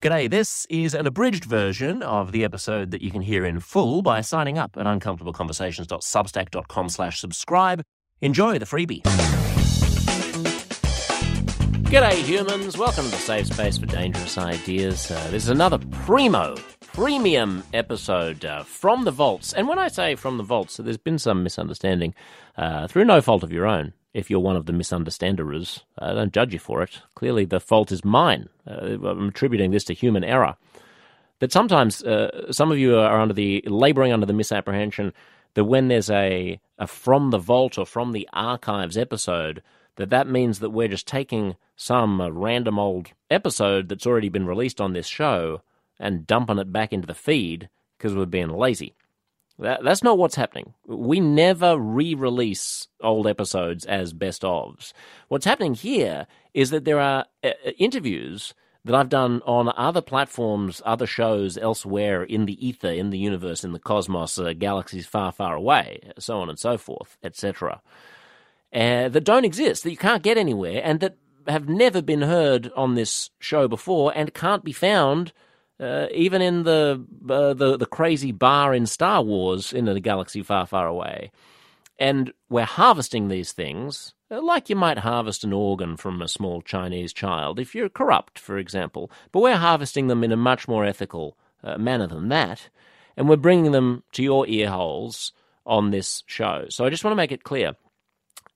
G'day, this is an abridged version of the episode that you can hear in full by signing up at uncomfortableconversations.substack.com slash subscribe. Enjoy the freebie. G'day, humans. Welcome to the safe space for dangerous ideas. Uh, this is another primo, premium episode uh, from the vaults. And when I say from the vaults, so there's been some misunderstanding uh, through no fault of your own if you're one of the misunderstanders. I don't judge you for it. Clearly, the fault is mine. Uh, I'm attributing this to human error. That sometimes uh, some of you are under the laboring under the misapprehension that when there's a, a from the vault or from the archives episode, that that means that we're just taking some uh, random old episode that's already been released on this show and dumping it back into the feed because we're being lazy. That, that's not what's happening. We never re release old episodes as best ofs. What's happening here is that there are uh, uh, interviews that I've done on other platforms, other shows elsewhere in the ether, in the universe, in the cosmos, uh, galaxies far, far away, so on and so forth, etc., uh, that don't exist, that you can't get anywhere, and that have never been heard on this show before and can't be found uh, even in the, uh, the the crazy bar in Star Wars in a galaxy far, far away. And we're harvesting these things uh, like you might harvest an organ from a small Chinese child if you're corrupt, for example. But we're harvesting them in a much more ethical uh, manner than that, and we're bringing them to your ear holes on this show. So I just want to make it clear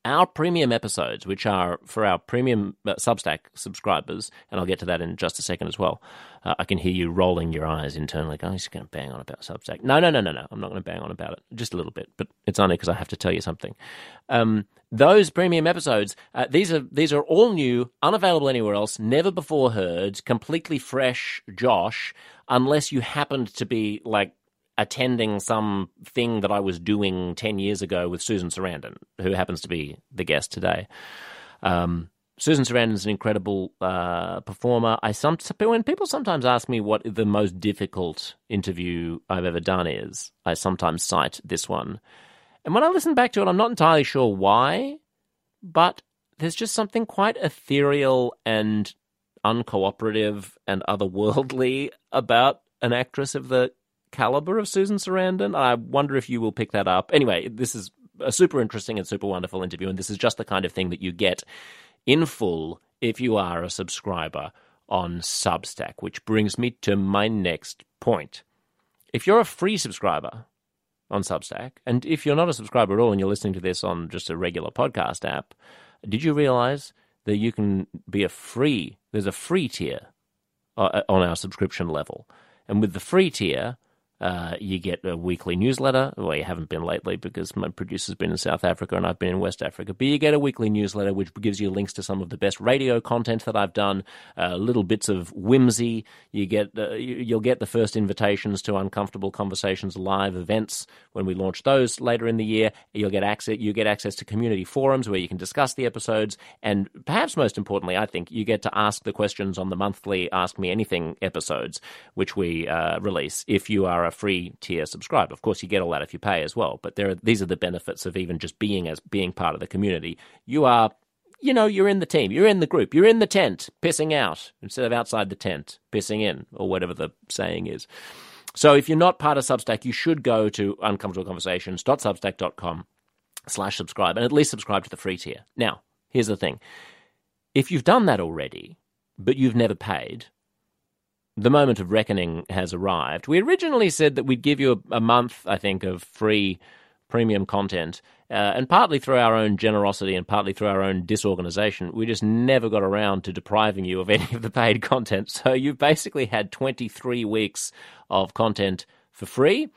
our premium episodes, which are for our premium uh, Substack subscribers, and I'll get to that in just a second as well. Uh, I can hear you rolling your eyes internally, going, he's going to bang on about Substack. No, no, no, no, no. I'm not going to bang on about it. Just a little bit, but it's only because I have to tell you something. Um, those premium episodes, uh, these are these are all new, unavailable anywhere else, never before heard, completely fresh, Josh, unless you happened to be like attending some thing that I was doing 10 years ago with Susan Sarandon, who happens to be the guest today. Um, Susan Sarandon is an incredible uh, performer. I some when people sometimes ask me what the most difficult interview I've ever done is, I sometimes cite this one. And when I listen back to it, I'm not entirely sure why, but there's just something quite ethereal and uncooperative and otherworldly about an actress of the caliber of Susan Sarandon. I wonder if you will pick that up. Anyway, this is a super interesting and super wonderful interview, and this is just the kind of thing that you get in full if you are a subscriber on Substack, which brings me to my next point. If you're a free subscriber on Substack, and if you're not a subscriber at all and you're listening to this on just a regular podcast app, did you realize that you can be a free, there's a free tier uh, on our subscription level? And with the free tier, uh, you get a weekly newsletter. Well, you haven't been lately because my producer's been in South Africa and I've been in West Africa. But you get a weekly newsletter which gives you links to some of the best radio content that I've done, uh, little bits of whimsy. You get uh, you'll get the first invitations to Uncomfortable Conversations live events when we launch those later in the year. You'll get access you get access to community forums where you can discuss the episodes, and perhaps most importantly, I think you get to ask the questions on the monthly Ask Me Anything episodes, which we uh, release if you are a free tier subscribe. Of course, you get all that if you pay as well. But there are, these are the benefits of even just being as being part of the community. You are, you know, you're in the team, you're in the group, you're in the tent, pissing out instead of outside the tent, pissing in, or whatever the saying is. So if you're not part of Substack, you should go to uncomfortableconversations.substack.com slash subscribe and at least subscribe to the free tier. Now, here's the thing. If you've done that already, but you've never paid, the moment of reckoning has arrived. We originally said that we'd give you a, a month, I think, of free premium content, uh, and partly through our own generosity and partly through our own disorganization, we just never got around to depriving you of any of the paid content. So you've basically had 23 weeks of content for free.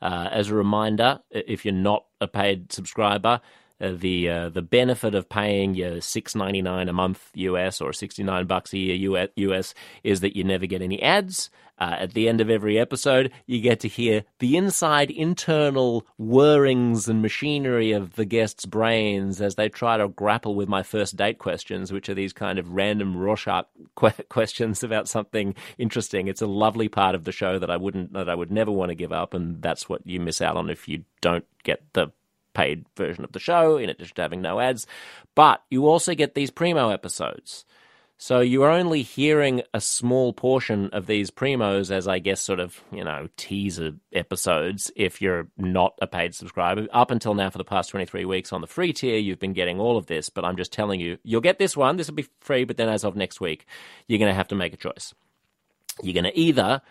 Uh, as a reminder, if you're not a paid subscriber, the uh, the benefit of paying your six ninety nine a month US or sixty nine bucks a year US is that you never get any ads. Uh, at the end of every episode, you get to hear the inside internal whirrings and machinery of the guests' brains as they try to grapple with my first date questions, which are these kind of random Rorschach que- questions about something interesting. It's a lovely part of the show that I wouldn't that I would never want to give up, and that's what you miss out on if you don't get the paid version of the show, in addition to having no ads. But you also get these primo episodes. So you are only hearing a small portion of these primos as, I guess, sort of, you know, teaser episodes if you're not a paid subscriber. Up until now, for the past 23 weeks on the free tier, you've been getting all of this, but I'm just telling you, you'll get this one. This will be free, but then as of next week, you're going to have to make a choice. You're going to either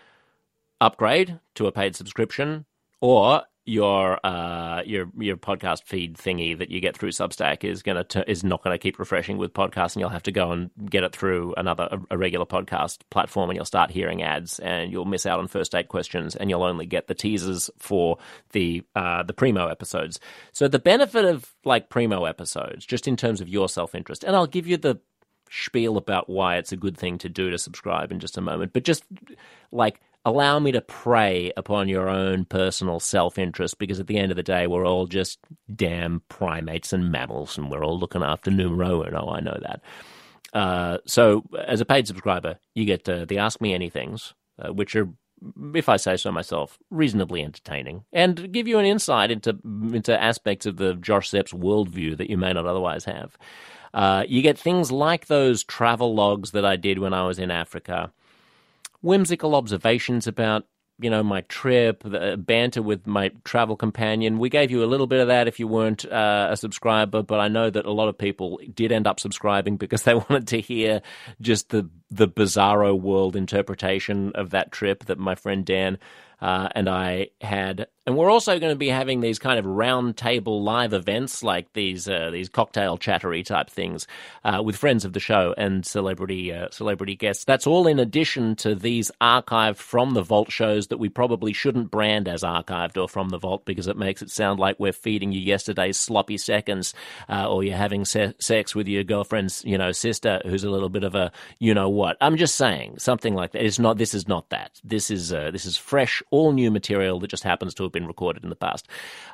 upgrade to a paid subscription or your uh, your your podcast feed thingy that you get through Substack is gonna t- is not gonna keep refreshing with podcasts, and you'll have to go and get it through another a, a, regular podcast platform, and you'll start hearing ads, and you'll miss out on first date questions, and you'll only get the teasers for the uh, the primo episodes. So the benefit of like primo episodes, just in terms of your self interest, and I'll give you the spiel about why it's a good thing to do to subscribe in just a moment, but just like allow me to prey upon your own personal self interest because at the end of the day, we're all just damn primates and mammals and we're all looking after numero uno. I know that. Uh, so, as a paid subscriber, you get uh, the Ask Me Anythings, uh, which are, if I say so myself, reasonably entertaining and give you an insight into into aspects of the Josh Szeps worldview that you may not otherwise have. Uh, you get things like those travel logs that I did when I was in Africa whimsical observations about you know my trip, the banter with my travel companion. We gave you a little bit of that if you weren't uh, a subscriber, but I know that a lot of people did end up subscribing because they wanted to hear just the the bizarro world interpretation of that trip that my friend Dan uh, and I had. And we're also going to be having these kind of round table live events, like these uh, these cocktail chattery type things, uh, with friends of the show and celebrity uh, celebrity guests. That's all in addition to these archived from the vault shows that we probably shouldn't brand as archived or from the vault because it makes it sound like we're feeding you yesterday's sloppy seconds, uh, or you're having se- sex with your girlfriend's you know sister who's a little bit of a you know what. I'm just saying something like that. It's not. This is not that. This is uh, this is fresh all new material that just happens to have been recorded in the past.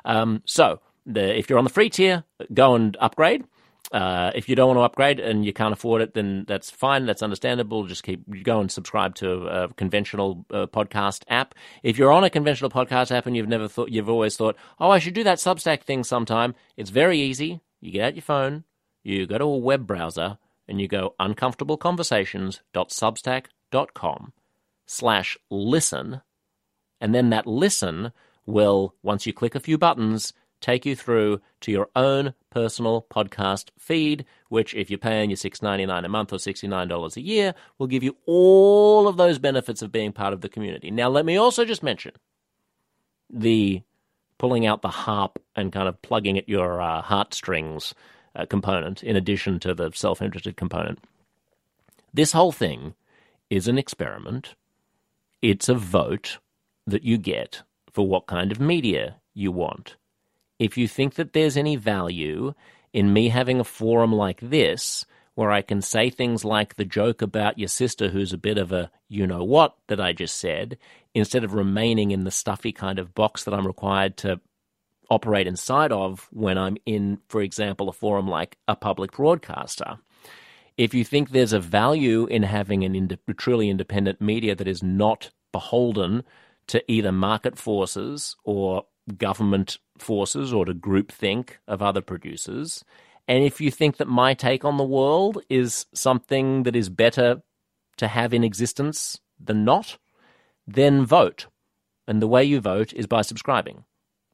Um, so, the, if you're on the free tier, go and upgrade. Uh, if you don't want to upgrade and you can't afford it, then that's fine. That's understandable. Just keep go and subscribe to a conventional uh, podcast app. If you're on a conventional podcast app and you've never thought, you've always thought, oh, I should do that Substack thing sometime. It's very easy. You get out your phone, you go to a web browser, and you go uncomfortableconversations.substack.com slash listen and then that listen will, once you click a few buttons, take you through to your own personal podcast feed, which, if you're paying your $6.99 a month or $69 a year, will give you all of those benefits of being part of the community. Now, let me also just mention the pulling out the harp and kind of plugging at your uh, heartstrings uh, component, in addition to the self interested component. This whole thing is an experiment, it's a vote that you get for what kind of media you want. If you think that there's any value in me having a forum like this, where I can say things like the joke about your sister who's a bit of a you know what that I just said, instead of remaining in the stuffy kind of box that I'm required to operate inside of when I'm in, for example, a forum like a public broadcaster. If you think there's a value in having an ind- truly independent media that is not beholden to either market forces or government forces or to groupthink of other producers. And if you think that my take on the world is something that is better to have in existence than not, then vote. And the way you vote is by subscribing.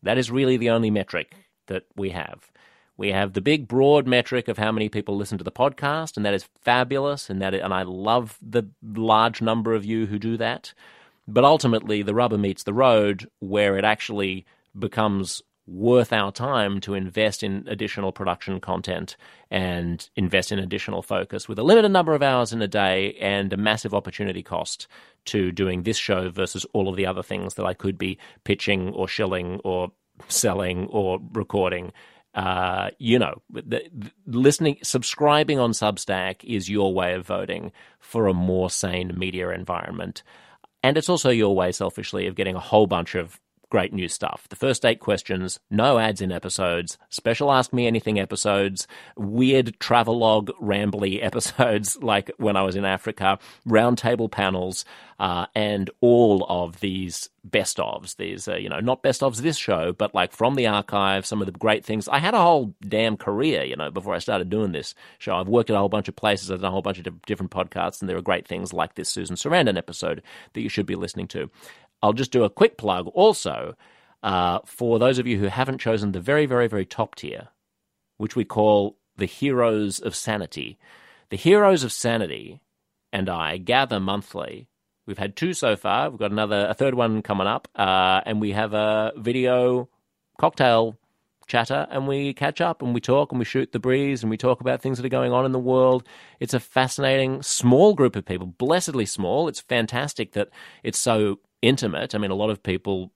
That is really the only metric that we have. We have the big broad metric of how many people listen to the podcast, and that is fabulous, and that and I love the large number of you who do that. But ultimately, the rubber meets the road where it actually becomes worth our time to invest in additional production content and invest in additional focus with a limited number of hours in a day and a massive opportunity cost to doing this show versus all of the other things that I could be pitching or shilling or selling or recording. Uh, you know, the, the, listening, subscribing on Substack is your way of voting for a more sane media environment. And it's also your way, selfishly, of getting a whole bunch of great new stuff. The first date questions, no ads in episodes, special Ask Me Anything episodes, weird travelogue rambly episodes like when I was in Africa, roundtable panels, uh, and all of these best ofs. These, uh, you know, not best ofs this show, but like from the archive, some of the great things. I had a whole damn career, you know, before I started doing this show. I've worked at a whole bunch of places, I've done a whole bunch of different podcasts, and there are great things like this Susan Sarandon episode that you should be listening to. I'll just do a quick plug also uh, for those of you who haven't chosen the very, very, very top tier, which we call the Heroes of Sanity. The Heroes of Sanity and I gather monthly We've had two so far. We've got another, a third one coming up, uh, and we have a video cocktail chatter, and we catch up and we talk and we shoot the breeze and we talk about things that are going on in the world. It's a fascinating small group of people, blessedly small. It's fantastic that it's so intimate. I mean, a lot of people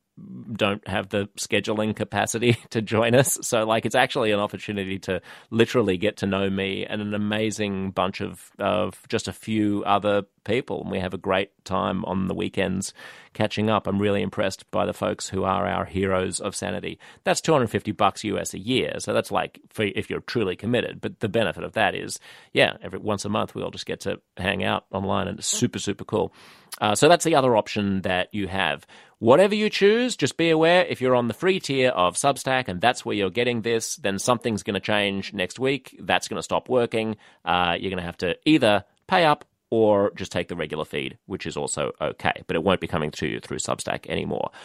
don't have the scheduling capacity to join us. So, like, it's actually an opportunity to literally get to know me and an amazing bunch of, of just a few other people. And we have a great time on the weekends catching up. I'm really impressed by the folks who are our heroes of sanity. That's 250 bucks US a year. So, that's like for if you're truly committed. But the benefit of that is, yeah, every once a month we all just get to hang out online and it's super, super cool. Uh, so, that's the other option that you have. Whatever you choose, just be aware if you're on the free tier of Substack and that's where you're getting this, then something's going to change next week. That's going to stop working. Uh, you're going to have to either pay up or just take the regular feed, which is also okay. But it won't be coming to you through Substack anymore.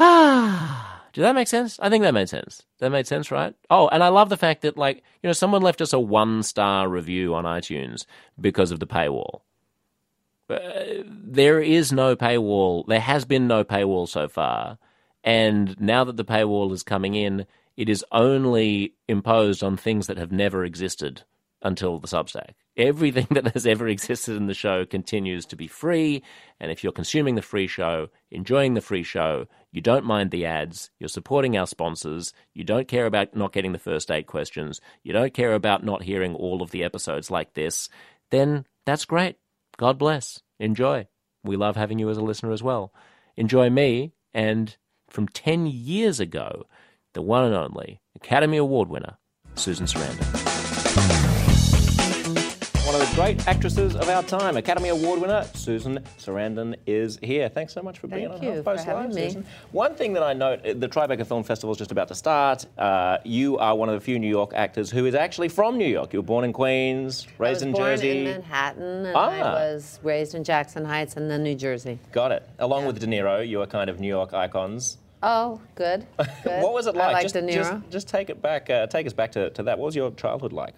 Ah, did that make sense? I think that made sense. That made sense, right? Oh, and I love the fact that, like, you know, someone left us a one star review on iTunes because of the paywall. Uh, there is no paywall. There has been no paywall so far. And now that the paywall is coming in, it is only imposed on things that have never existed until the Substack. Everything that has ever existed in the show continues to be free. And if you're consuming the free show, enjoying the free show, you don't mind the ads, you're supporting our sponsors, you don't care about not getting the first date questions, you don't care about not hearing all of the episodes like this, then that's great. God bless. Enjoy. We love having you as a listener as well. Enjoy me and from 10 years ago, the one and only Academy Award winner, Susan Sarandon one of the great actresses of our time, Academy Award winner Susan Sarandon is here. Thanks so much for being Thank on HuffPost Live, Susan. One thing that I note, uh, the Tribeca Film Festival is just about to start. Uh, you are one of the few New York actors who is actually from New York. You were born in Queens, raised in Jersey. in Manhattan, and ah. I was raised in Jackson Heights and then New Jersey. Got it. Along yeah. with De Niro, you are kind of New York icons. Oh, good. good. what was it like? I like just, De Niro. Just, just take it back. Uh, take us back to, to that. What was your childhood like?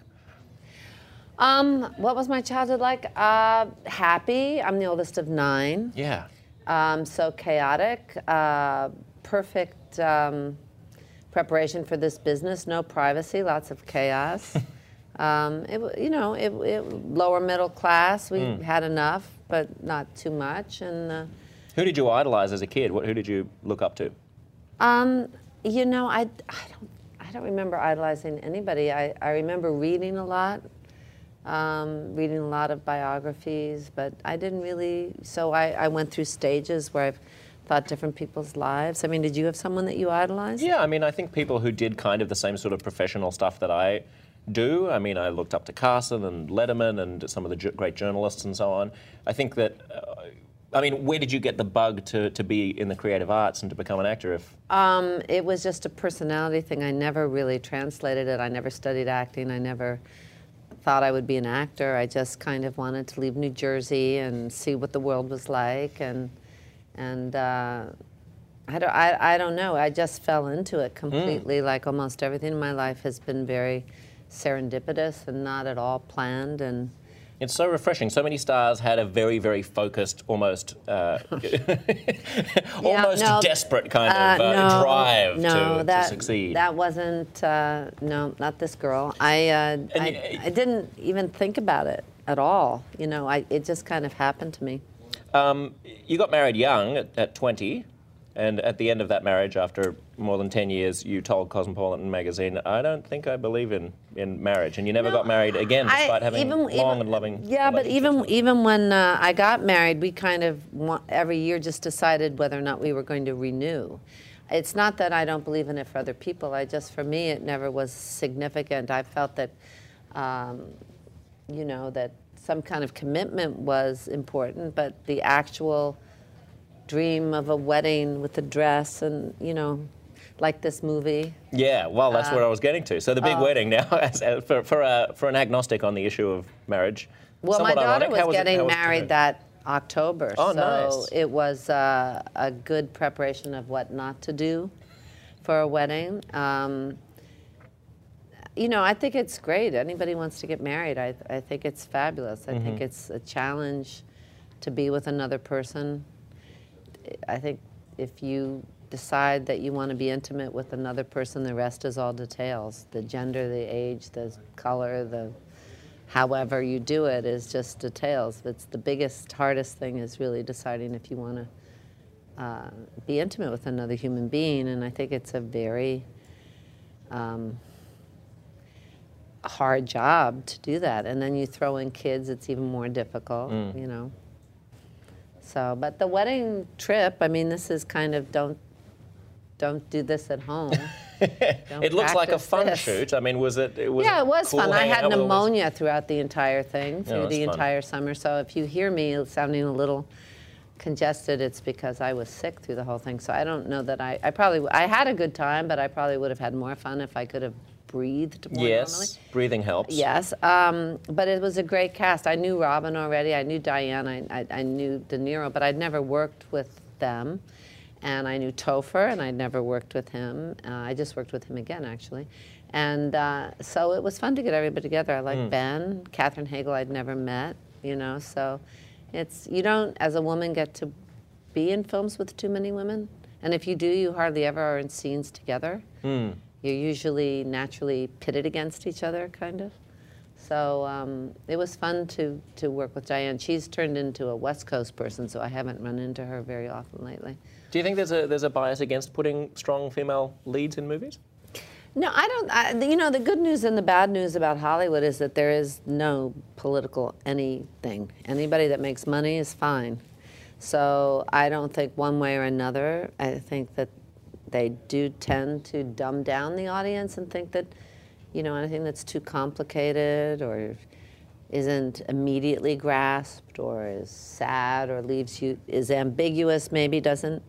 Um, what was my childhood like? Uh, happy. I'm the oldest of nine. Yeah. Um, so chaotic. Uh, perfect um, preparation for this business. No privacy. Lots of chaos. Um, it, you know, it, it, lower middle class. We mm. had enough, but not too much. And uh, who did you idolize as a kid? What, who did you look up to? Um, you know, I, I don't I don't remember idolizing anybody. I, I remember reading a lot um, reading a lot of biographies, but I didn't really. So I, I went through stages where I've thought different people's lives. I mean, did you have someone that you idolized? Yeah, I mean, I think people who did kind of the same sort of professional stuff that I do. I mean, I looked up to Carson and Letterman and some of the great journalists and so on. I think that. Uh, I mean, where did you get the bug to, to be in the creative arts and to become an actor? If um, it was just a personality thing. I never really translated it. I never studied acting. I never thought I would be an actor. I just kind of wanted to leave New Jersey and see what the world was like, and and uh, I don't I, I don't know. I just fell into it completely. Mm. Like almost everything in my life has been very serendipitous and not at all planned and it's so refreshing. So many stars had a very, very focused, almost, uh, almost no, desperate kind uh, of uh, no, drive no, to, that, to succeed. That wasn't. Uh, no, not this girl. I, uh, I, you, I, didn't even think about it at all. You know, I, it just kind of happened to me. Um, you got married young at, at 20. And at the end of that marriage, after more than 10 years, you told Cosmopolitan magazine, I don't think I believe in, in marriage. And you never No, got married again, I- despite having even- long even- and loving Yeah, but even even when uh, I got married, we kind of every year just decided whether or not we were going to renew. It's not that I don't believe in it for other people. I just, for me, it never was significant. I felt that, um, you know, that some kind of commitment was important, but the actual dream of a wedding with a dress and you know, like this movie. Yeah, well, that's Uh, where I was getting to. So the big wedding now, as, as for, for, a, for an agnostic on the issue of marriage. Well, my daughter ironic. was getting was it married prepared? that October, Oh, so nice. it was uh, a good preparation of what not to do for a wedding. Um, you know, I think it's great. Anybody wants to get married, I, I think it's fabulous. I Mm-hmm. think it's a challenge to be with another person. I think if you decide that you want to be intimate with another person, the rest is all details. The gender, the age, the color, the however you do it is just details. It's the biggest, hardest thing is really deciding if you want to uh, be intimate with another human being, and I think it's a very um, hard job to do that. And then you throw in kids, it's even more difficult, you know. So, but the wedding trip, I mean, this is kind of don't don't do this at home. It looks like a fun this. shoot. I mean, was it? it was yeah, it was cool fun. I had pneumonia throughout the entire thing, through the fun. entire summer. So if you hear me sounding a little congested, it's because I was sick through the whole thing. So I don't know that I, I probably, I had a good time, but I probably would have had more fun if I could have breathed more normally. Yes, breathing helps. Yes, um, but it was a great cast. I knew Robin already. I knew Diane. I, I, I knew De Niro, but I'd never worked with them. And I knew Topher, and I'd never worked with him. Uh, I just worked with him again, actually. And uh, so it was fun to get everybody together. I like Ben, Katherine Heigl. I'd never met, you know. So it's you don't, as a woman, get to be in films with too many women. And if you do, you hardly ever are in scenes together. You're usually naturally pitted against each other, kind of. So um, it was fun to, to work with Diane. She's turned into a West Coast person, so I haven't run into her very often lately. Do you think there's a there's a bias against putting strong female leads in movies? No, I don't. I, you know, the good news and the bad news about Hollywood is that there is no political anything. Anybody that makes money is fine. So I don't think one way or another. I think that they do tend to dumb down the audience and think that, you know, anything that's too complicated or isn't immediately grasped or is sad or leaves you is ambiguous maybe doesn't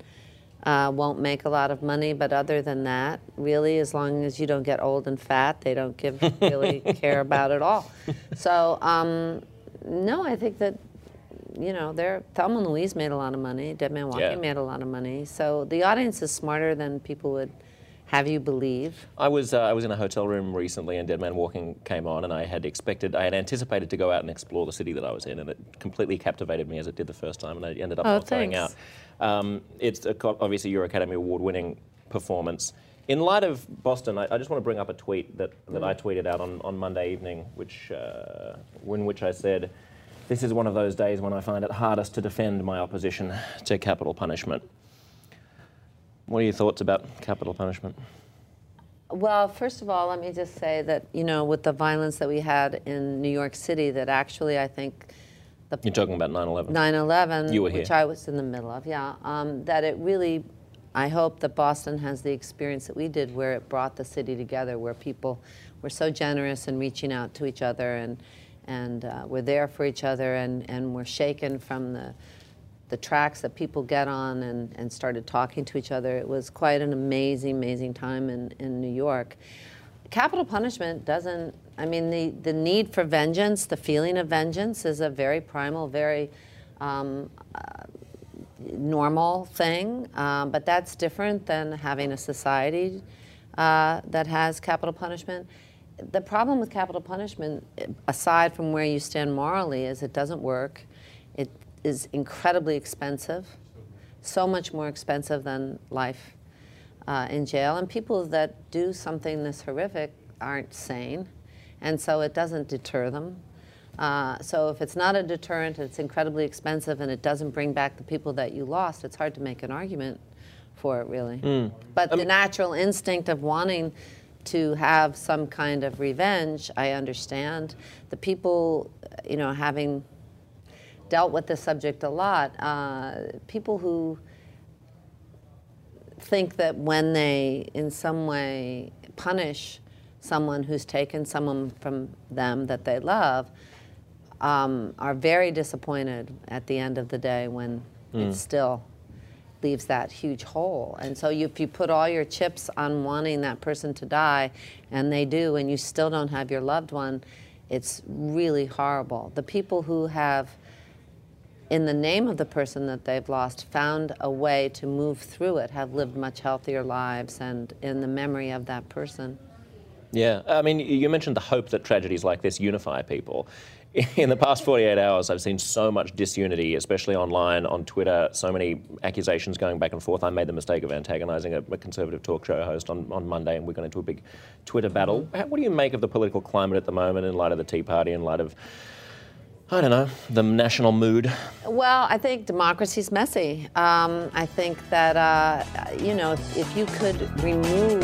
uh, won't make a lot of money. But other than that really as long as you don't get old and fat they don't give really care about it all. So um, no i think that you know they're thelma and louise made a lot of money dead man walking Yeah. made a lot of money so the audience is smarter than people would have you believe I was uh, I was in a hotel room recently, and Dead Man Walking came on, and I had expected, I had anticipated to go out and explore the city that I was in, and it completely captivated me as it did the first time, and I ended up Oh, not going out. thanks. Um, it's a, obviously your Academy Award-winning performance. In light of Boston, I, I just want to bring up a tweet that, that I tweeted out on, on Monday evening, which uh, in which I said, "This is one of those days when I find it hardest to defend my opposition to capital punishment." What are your thoughts about capital punishment? Well, first of all, let me just say that, you know, with the violence that we had in New York City, that actually I think the You're talking about 9/11. 9/11, You were which. I was in the middle of, yeah, um, that it really, I hope that Boston has the experience that we did, where it brought the city together, where people were so generous in reaching out to each other and and uh, were there for each other and and we're shaken from the the tracks that people get on and, and started talking to each other. It was quite an amazing, amazing time in, in New York. Capital punishment doesn't, I mean, the, the need for vengeance, the feeling of vengeance is a very primal, very um, uh, normal thing, um, but that's different than having a society uh, that has capital punishment. The problem with capital punishment, aside from where you stand morally, is it doesn't work. It is incredibly expensive, so much more expensive than life uh, in jail. And people that do something this horrific aren't sane, and so it doesn't deter them. Uh, so if it's not a deterrent, it's incredibly expensive, and it doesn't bring back the people that you lost. It's hard to make an argument for it, really. Hmm. But the natural instinct of wanting to have some kind of revenge, I understand. The people, you know, having dealt with this subject a lot, uh, people who think that when they, in some way, punish someone who's taken someone from them that they love, um, are very disappointed at the end of the day when it's still leaves that huge hole. And so you, if you put all your chips on wanting that person to die, and they do, and you still don't have your loved one, it's really horrible. The people who have, in the name of the person that they've lost, found a way to move through it, have lived much healthier lives, and in the memory of that person. Yeah, I mean, you mentioned the hope that tragedies like this unify people. In the past 48 hours, I've seen so much disunity, especially online, on Twitter, so many accusations going back and forth. I made the mistake of antagonising a, a conservative talk show host on, on Monday, and we got into a big Twitter battle. How- What do you make of the political climate at the moment in light of the Tea Party, in light of, I don't know, the national mood? Well, I think democracy's messy. Um, I think that, uh, you know, if, if you could remove